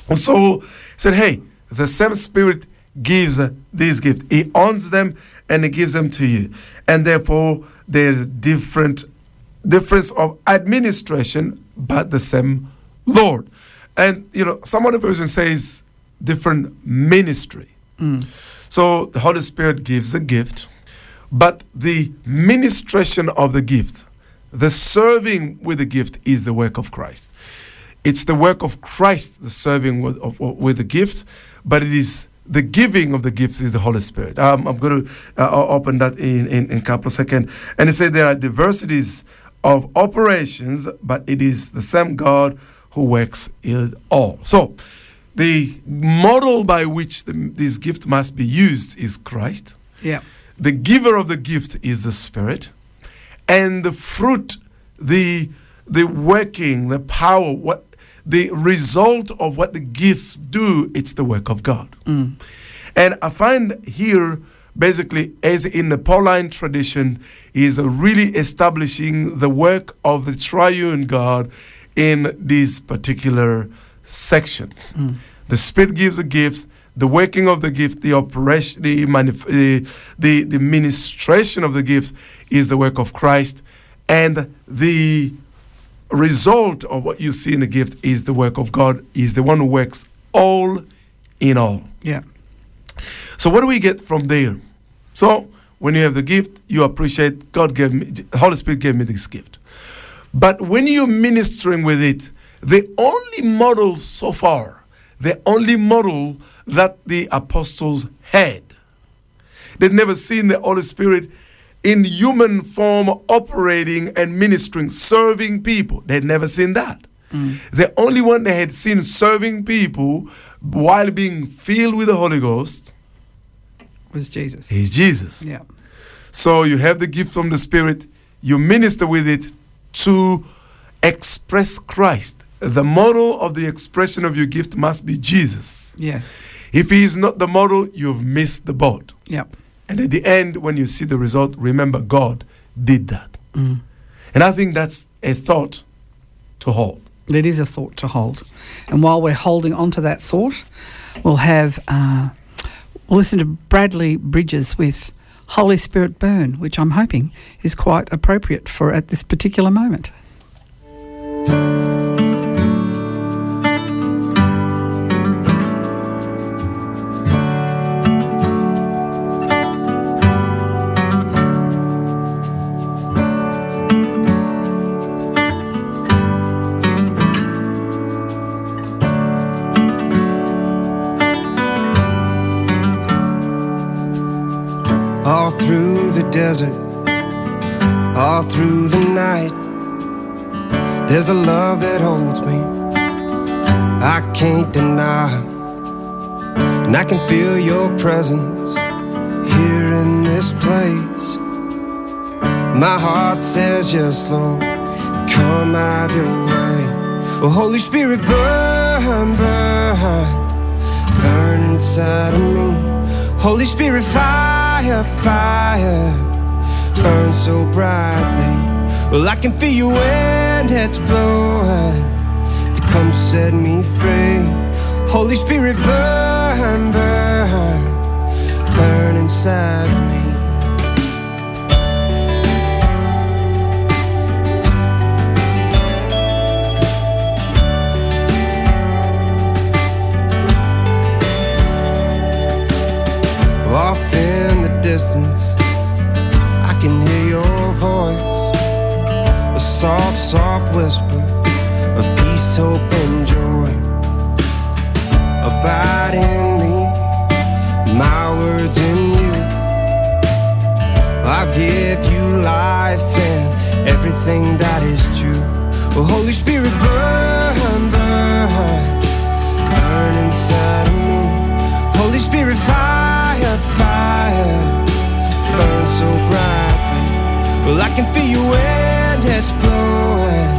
And so he said, hey, the same spirit gives these gifts. He owns them and he gives them to you. And therefore there's different difference of administration, but the same Lord. And you know, some other version says different ministry. Mm. So the Holy Spirit gives a gift, but the ministration of the gift, the serving with the gift is the work of Christ. It's the work of Christ, the serving with, of- with the gift, but it is the giving of the gifts is the Holy Spirit. Um, I'm going to uh, open that in, in, in a couple of seconds. And it said there are diversities of operations, but it is the same God who works it all. So, the model by which the, this gift must be used is Christ. Yeah. The giver of the gift is the Spirit, and the fruit, the the working, the power, what the result of what the gifts do, it's the work of God. Mm. And I find here, basically, as in the Pauline tradition, is really establishing the work of the triune God in this particular section. Mm. The Spirit gives the gifts, the working of the gift, the operation, the, manif- the, the, the ministration of the gifts is the work of Christ, and the result of what you see in the gift is the work of God, is the one who works all in all. Yeah. So what do we get from there? So when you have the gift, you appreciate God gave me, Holy Spirit gave me this gift. But when you're ministering with it, the only model so far, the only model that the apostles had, they'd never seen the Holy Spirit in human form operating and ministering, serving people. They'd never seen that. Mm. The only one they had seen serving people while being filled with the Holy Ghost Was Jesus. He's Jesus. Yeah. So you have the gift from the Spirit, you minister with it to express Christ. The model of the expression of your gift must be Jesus. Yeah. If he is not the model, you've missed the boat. Yeah. And at the end, when you see the result, remember God did that. Mm. And I think that's a thought to hold. It is a thought to hold. And while we're holding on to that thought, we'll have, uh, we'll listen to Bradley Bridges with Holy Spirit Burn, which I'm hoping is quite appropriate for at this particular moment. All through the desert, all through the night. There's a love that holds me, I can't deny. And I can feel your presence here in this place. My heart says yes, Lord, come have your way. Oh, Holy Spirit, burn, burn, burn inside of me. Holy Spirit, fire, fire, fire burn so brightly. Well, I can feel your wind that's blowing to come set me free. Holy Spirit, burn, burn, burn inside me. The distance, I can hear your voice. A soft, soft whisper of peace, hope, and joy. Abide in me, my words in you. I'll give you life and everything that is true. Oh, Holy Spirit, burn, burn, burn inside of me. Holy Spirit, fire, fire, burn so brightly. Well, I can feel your wind that's blowing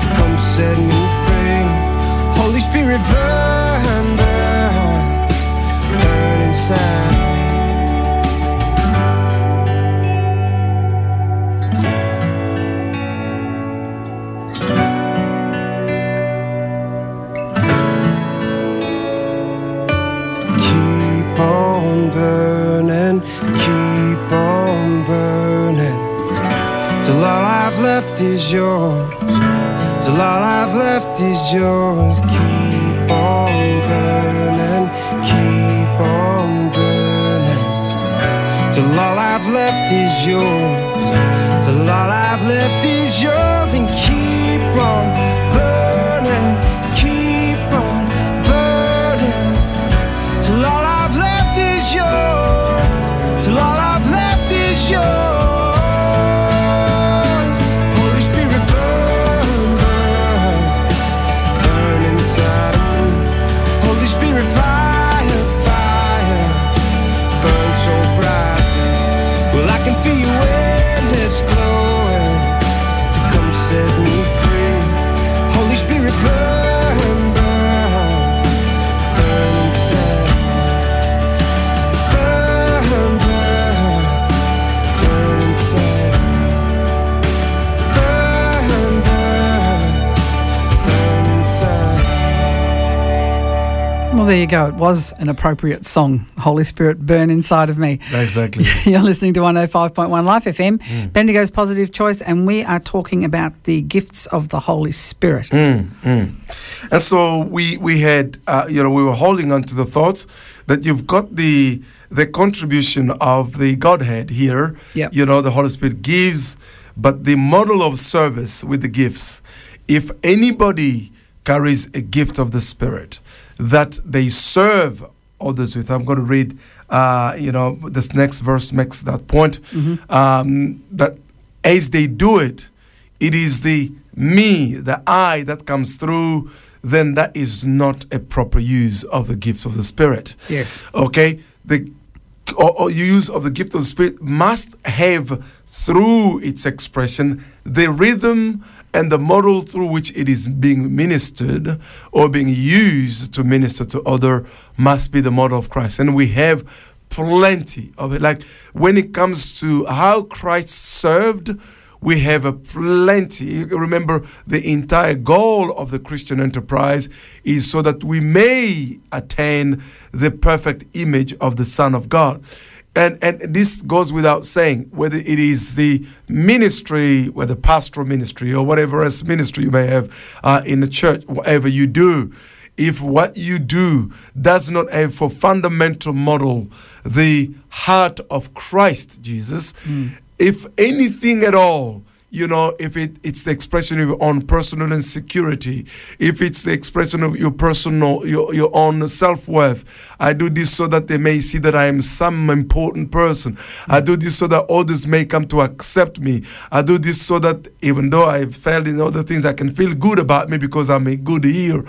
to come set me free. Holy Spirit, burn, burn, burn inside me. You go. It was an appropriate song. Holy Spirit, burn inside of me. Exactly. You're listening to 105.1 Life FM, Bendigo's Positive Choice, and we are talking about the gifts of the Holy Spirit. Mm, mm. And so we we had uh, you know we were holding on to the thoughts that you've got the the contribution of the Godhead here. Yep. You know the Holy Spirit gives, but the model of service with the gifts. If anybody carries a gift of the Spirit that they serve others with, I'm going to read. Uh, you know this next verse makes that point. Um, that as they do it, it is the me, the I that comes through, then that is not a proper use of the gifts of the Spirit. Yes. Okay? The or, or use of the gift of the Spirit must have through its expression the rhythm and the model through which it is being ministered or being used to minister to other must be the model of Christ. And we have plenty of it. Like when it comes to how Christ served, we have a plenty. Remember, the entire goal of the Christian enterprise is so that we may attain the perfect image of the Son of God. And, and this goes without saying, whether it is the ministry, whether pastoral ministry or whatever else ministry you may have uh, in the church, whatever you do, if what you do does not have for fundamental model the heart of Christ Jesus, if anything at all, you know, if it, it's the expression of your own personal insecurity, if it's the expression of your personal, your, your own self worth, I do this so that they may see that I am some important person. I do this so that others may come to accept me. I do this so that even though I've failed in other things, I can feel good about me because I'm a good ear.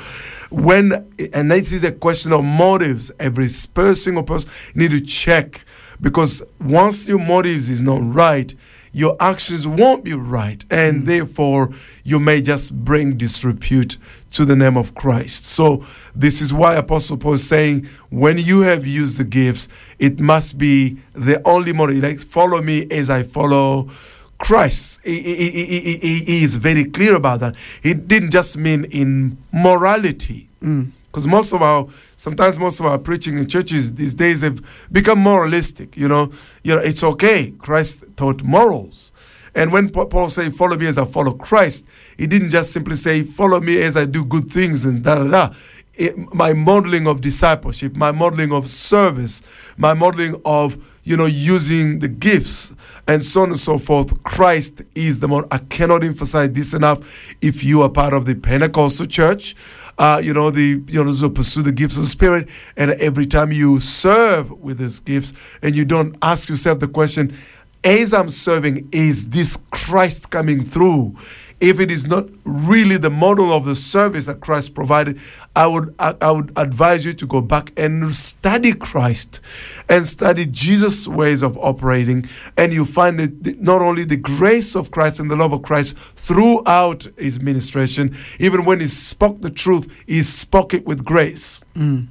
When, and this is a question of motives, every or person need to check because once your motives is not right, your actions won't be right, and mm. therefore you may just bring disrepute to the name of Christ. So, this is why Apostle Paul is saying, when you have used the gifts, it must be the only model. Like, follow me as I follow Christ. He, he- he- he- is very clear about that. It didn't just mean in morality. Mm. Because most of our, sometimes most of our preaching in churches these days have become moralistic. You know, you know, it's okay. Christ taught morals, and when Paul say, "Follow me as I follow Christ," he didn't just simply say, "Follow me as I do good things" and da da da. It- my modeling of discipleship, my modeling of service, my modeling of you know using the gifts and so on and so forth. Christ is the model. I cannot emphasize this enough. If you are part of the Pentecostal church, uh, you know, the you know, who pursue the gifts of the Spirit, and every time you serve with these gifts, and you don't ask yourself the question, as I'm serving, is this Christ coming through? If it is not really the model of the service that Christ provided, I would I, I would advise you to go back and study Christ and study Jesus' ways of operating, and you find that not only the grace of Christ and the love of Christ throughout his ministration, even when he spoke the truth, he spoke it with grace. Mm.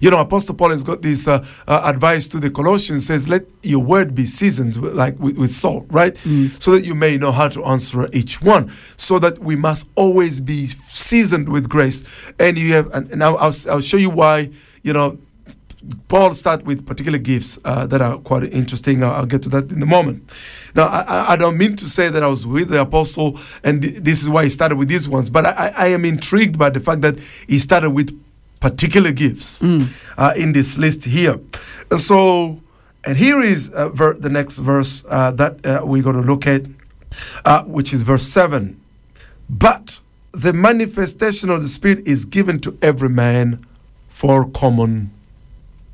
You know, Apostle Paul has got this uh, uh, advice to the Colossians says, "Let your word be seasoned with, like with, with salt, right? So that you may know how to answer each one. So that we must always be seasoned with grace." And you have, and, and I'll, I'll, I'll show you why. You know, Paul start with particular gifts uh, that are quite interesting. I'll, I'll get to that in a moment. Now, I, I- don't mean to say that I was with the apostle and th- this is why he started with these ones, but I I am intrigued by the fact that he started with particular gifts uh, in this list here. And so, and here is uh, ver- the next verse uh, that uh, we're going to look at, uh, which is verse 7. But the manifestation of the Spirit is given to every man for common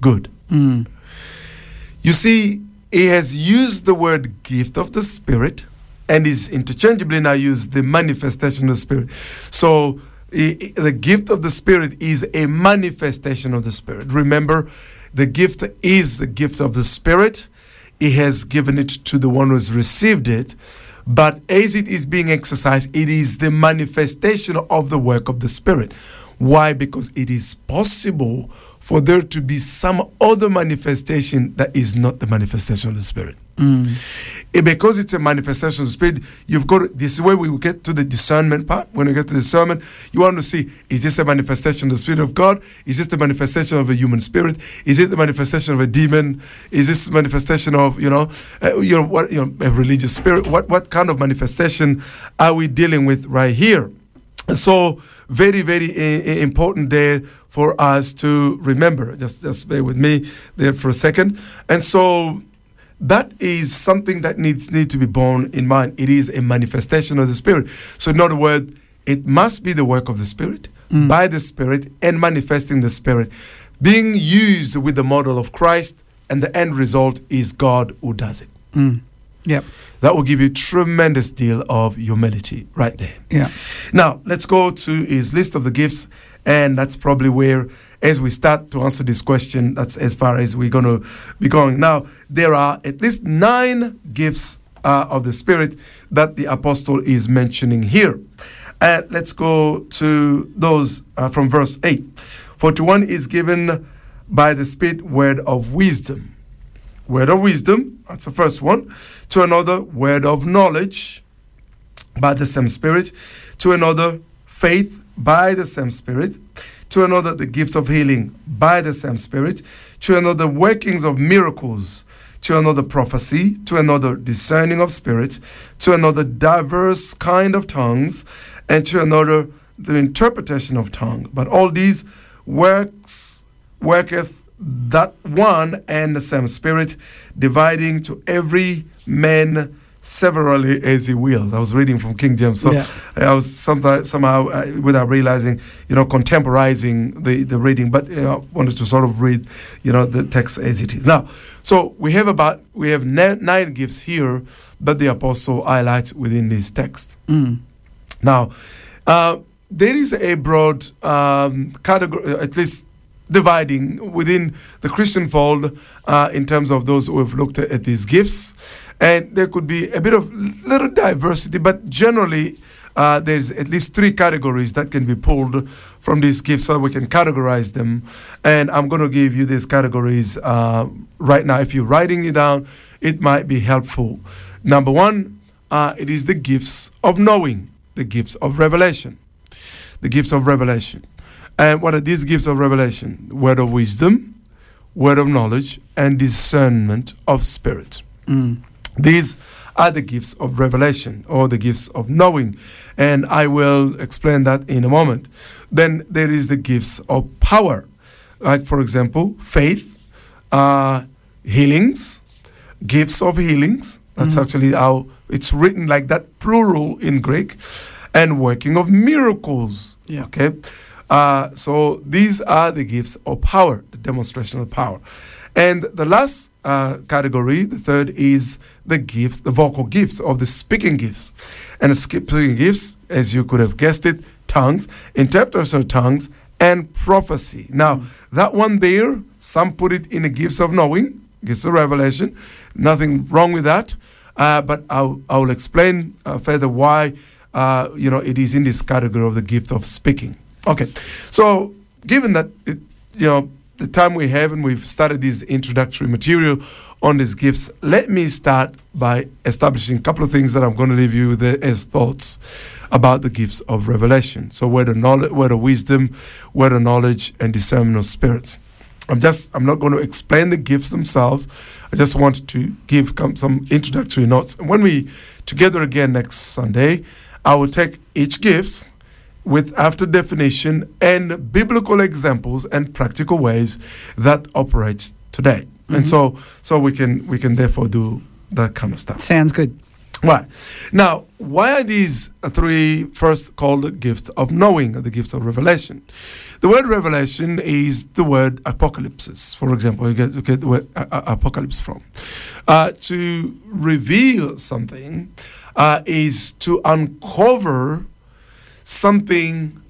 good. You see, he has used the word gift of the Spirit and is interchangeably now used the manifestation of the Spirit. So the gift of the Spirit is a manifestation of the Spirit. Remember, the gift is the gift of the Spirit. He has given it to the one who has received it. But as it is being exercised, it is the manifestation of the work of the Spirit. Why? Because it is possible for there to be some other manifestation that is not the manifestation of the Spirit. Eh, because it's a manifestation of the Spirit, you've got to, this is where we will get to the discernment part. When we get to the discernment, you want to see is this a manifestation of the Spirit of God? Is this the manifestation of a human spirit? Is it the manifestation of a demon? Is this manifestation of you know, uh, you know what you know, a religious spirit? What what kind of manifestation are we dealing with right here? So very very uh, important there for us to remember. Just just bear with me there for a second. And so that is something that needs need to be borne in mind. It is a manifestation of the Spirit. So, in other words, it must be the work of the Spirit, mm. by the Spirit, and manifesting the Spirit, being used with the model of Christ, and the end result is God who does it. Mm. Yep. That will give you tremendous deal of humility right there. Yeah. Now, let's go to his list of the gifts, and that's probably where, as we start to answer this question, that's as far as we're going to be going. Now, there are at least nine gifts uh, of the Spirit that the apostle is mentioning here. And let's go to those uh, from verse 8. For to one is given by the Spirit word of wisdom. Word of wisdom, that's the first one. To another, word of knowledge by the same Spirit. To another, faith by the same Spirit. To another, the gifts of healing by the same Spirit. To another, workings of miracles. To another, prophecy. To another, discerning of spirits. To another, diverse kind of tongues. And to another, the interpretation of tongue. But all these works worketh that one and the same Spirit, dividing to every man severally as he wills. I was reading from King James, so Yeah. I was sometimes somehow uh, without realizing, you know, contemporizing the the reading, but you know, I wanted to sort of read, you know, the text as it is. Now, so we have about we have ni- nine gifts here that the apostle highlights within this text. Now, uh, there is a broad um, category, uh, at least dividing within the Christian fold uh, in terms of those who have looked at, at these gifts. And there could be a bit of little diversity, but generally, uh, there's at least three categories that can be pulled from these gifts so we can categorize them. And I'm going to give you these categories uh, right now. If you're writing it down, it might be helpful. Number one, uh, it is the gifts of knowing, the gifts of revelation. The gifts of revelation. And what are these gifts of revelation? Word of wisdom, word of knowledge, and discernment of spirit. Mm. These are the gifts of revelation or the gifts of knowing. And I will explain that in a moment. Then there is the gifts of power. Like, for example, faith, uh, healings, gifts of healings. That's mm. actually how it's written like that, plural in Greek, and working of miracles. Yeah. Okay. Uh, so these are the gifts of power, the demonstration of power. And the last uh, category, the third, is the gifts, the vocal gifts of the speaking gifts. And the speaking gifts, as you could have guessed it, tongues, interpreters of tongues, and prophecy. Now, that one there, some put it in the gifts of knowing, gifts of revelation. Nothing wrong with that. Uh, but I'll, I'll explain uh, further why, uh, you know, it is in this category of the gift of speaking. Okay, so given that, it, you know, the time we have and we've started this introductory material on these gifts, let me start by establishing a couple of things that I'm going to leave you with as thoughts about the gifts of revelation. So, where the knowledge, where the wisdom, where the knowledge, and discernment of spirits. I'm just I'm not going to explain the gifts themselves. I just want to give some introductory notes. And when we together again next Sunday, I will take each gift with after definition and biblical examples and practical ways that operates today. And so so we can we can therefore do that kind of stuff. Sounds good. Right. Now, why are these three first called the gift of knowing, the gifts of revelation? The word revelation is the word apocalypse. for example. You get, you get the word a- a- apocalypse from. Uh, to reveal something uh, is to uncover something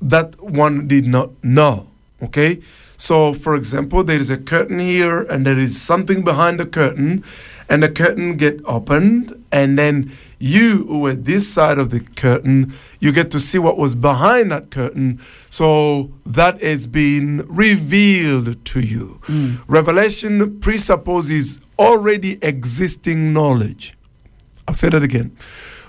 that one did not know. Okay? So, for example, there is a curtain here, and there is something behind the curtain, and the curtain get opened, and then you who were this side of the curtain, you get to see what was behind that curtain. So that has been revealed to you. Mm. Revelation presupposes already existing knowledge. I'll say that again.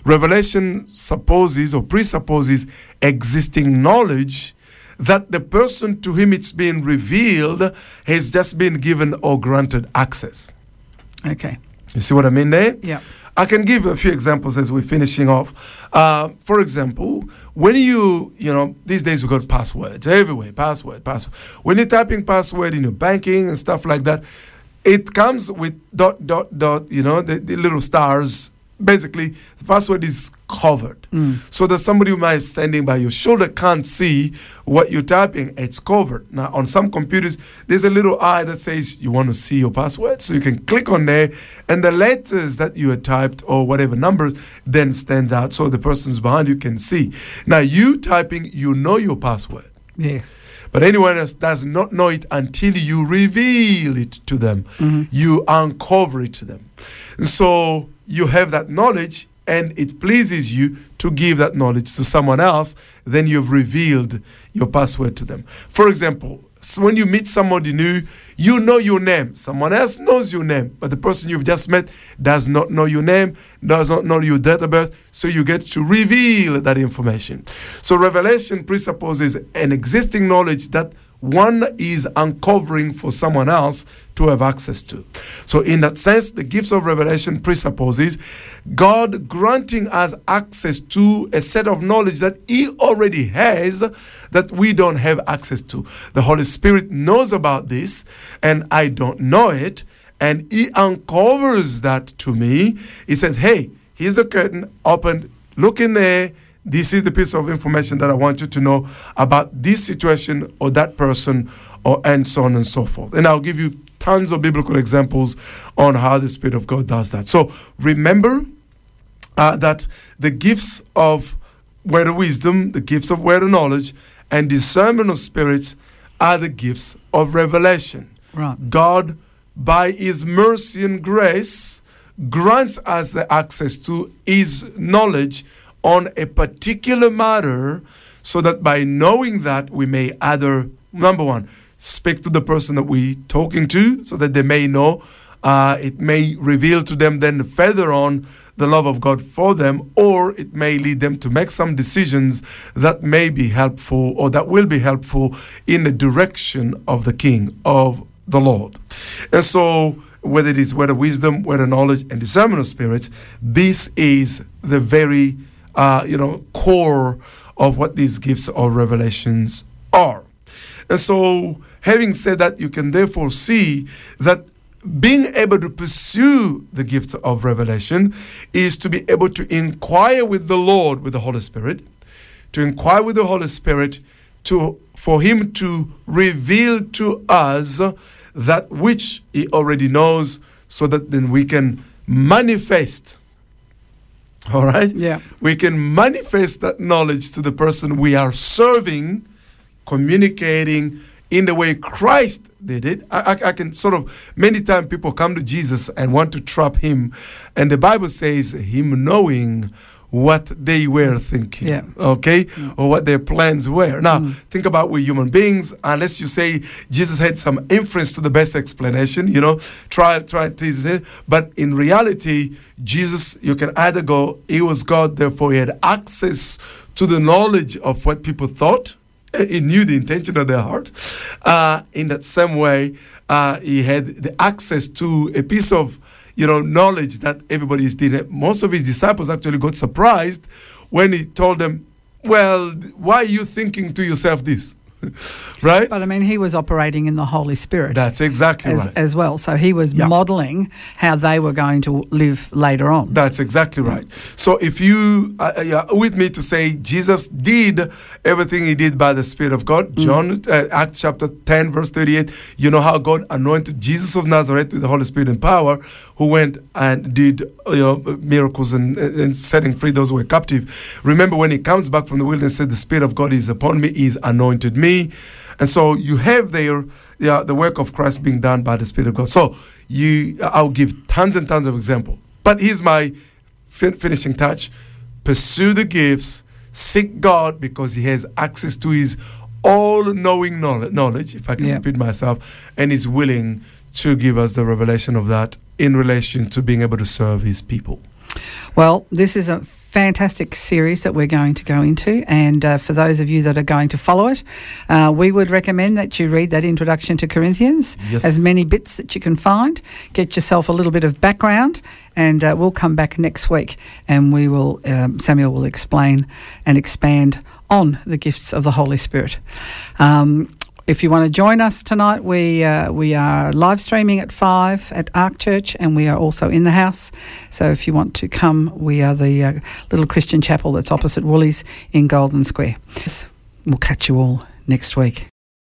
Revelation supposes or presupposes existing knowledge that the person to whom it's been revealed has just been given or granted access. Okay. You see what I mean there? Yeah. I can give a few examples as we're finishing off. Uh, for example, when you, you know, these days we've got passwords everywhere, password, password. When you're typing password in your banking and stuff like that, it comes with dot, dot, dot, you know, the, the little stars. Basically, the password is covered. Mm. So that somebody who might be standing by your shoulder can't see what you're typing. It's covered. Now, on some computers, there's a little eye that says you want to see your password. So you can click on there, and the letters that you had typed or whatever numbers then stands out so the person's behind you can see. Now, you typing, you know your password. Yes. But anyone else does not know it until you reveal it to them. Mm-hmm. You uncover it to them. So you have that knowledge and it pleases you to give that knowledge to someone else, then you've revealed your password to them. For example, so when you meet somebody new, you know your name. Someone else knows your name, but the person you've just met does not know your name, does not know your date of birth, so you get to reveal that information. So revelation presupposes an existing knowledge that one is uncovering for someone else to have access to. So, in that sense, the gifts of revelation presupposes God granting us access to a set of knowledge that He already has that we don't have access to. The Holy Spirit knows about this, and I don't know it, and He uncovers that to me. He says, Hey, here's the curtain, open, look in there this is the piece of information that I want you to know about this situation or that person, or and so on and so forth. And I'll give you tons of biblical examples on how the Spirit of God does that. So remember uh, that the gifts of word of wisdom, the gifts of word of knowledge, and discernment of spirits are the gifts of revelation. Right. God, by His mercy and grace, grants us the access to His knowledge on a particular matter so that by knowing that we may either, number one, speak to the person that we're talking to so that they may know. Uh, it may reveal to them then further on the love of God for them, or it may lead them to make some decisions that may be helpful or that will be helpful in the direction of the King, of the Lord. And so, whether it is of wisdom, of knowledge, and discernment of spirits, this is the very uh, you know core of what these gifts of revelations are. And so, having said that, you can therefore see that being able to pursue the gift of revelation is to be able to inquire with the Lord, with the Holy Spirit, to inquire with the Holy Spirit, to for Him to reveal to us that which He already knows, so that then we can manifest. All right? Yeah. We can manifest that knowledge to the person we are serving, communicating in the way Christ did it. I, I, I can sort of, many times people come to Jesus and want to trap him. And the Bible says, him knowing what they were thinking, Yeah. okay, or what their plans were. Now, think about we human beings. Unless you say Jesus had some inference to the best explanation, you know, try try to it. But in reality, Jesus, you can either go, he was God, therefore he had access to the knowledge of what people thought. Uh, He knew the intention of their heart. Uh, in that same way, uh, he had the access to a piece of you know knowledge that everybody is doing. Most of his disciples actually got surprised when he told them, "Well, why are you thinking to yourself this?" right? But I mean, he was operating in the Holy Spirit That's exactly as, right. as well. So he was Yeah. modeling how they were going to live later on. That's exactly right. So if you uh, uh, with me to say Jesus did everything he did by the Spirit of God, John uh, Acts chapter 10 verse 38, you know how God anointed Jesus of Nazareth with the Holy Spirit and power who went and did uh, you know, miracles and, and setting free those who were captive. Remember when he comes back from the wilderness said the Spirit of God is upon me, he's anointed me. And so you have there yeah, the work of Christ being done by the Spirit of God. So you I'll give tons and tons of examples. But here's my fin- finishing touch. Pursue the gifts. Seek God because He has access to His all-knowing knowledge. Knowledge, if I can Yeah. repeat myself, and is willing to give us the revelation of that in relation to being able to serve His people. Well, this is a fantastic series that we're going to go into, and uh, for those of you that are going to follow it, uh, we would recommend that you read that introduction to Corinthians, Yes. as many bits that you can find. Get yourself a little bit of background, and uh, we'll come back next week, and we will um, Samuel will explain and expand on the gifts of the Holy Spirit. Um, if you want to join us tonight, we uh, we are live streaming at five at Ark Church, and we are also in the house. So if you want to come, we are the uh, little Christian chapel that's opposite Woolies in Golden Square. We'll catch you all next week.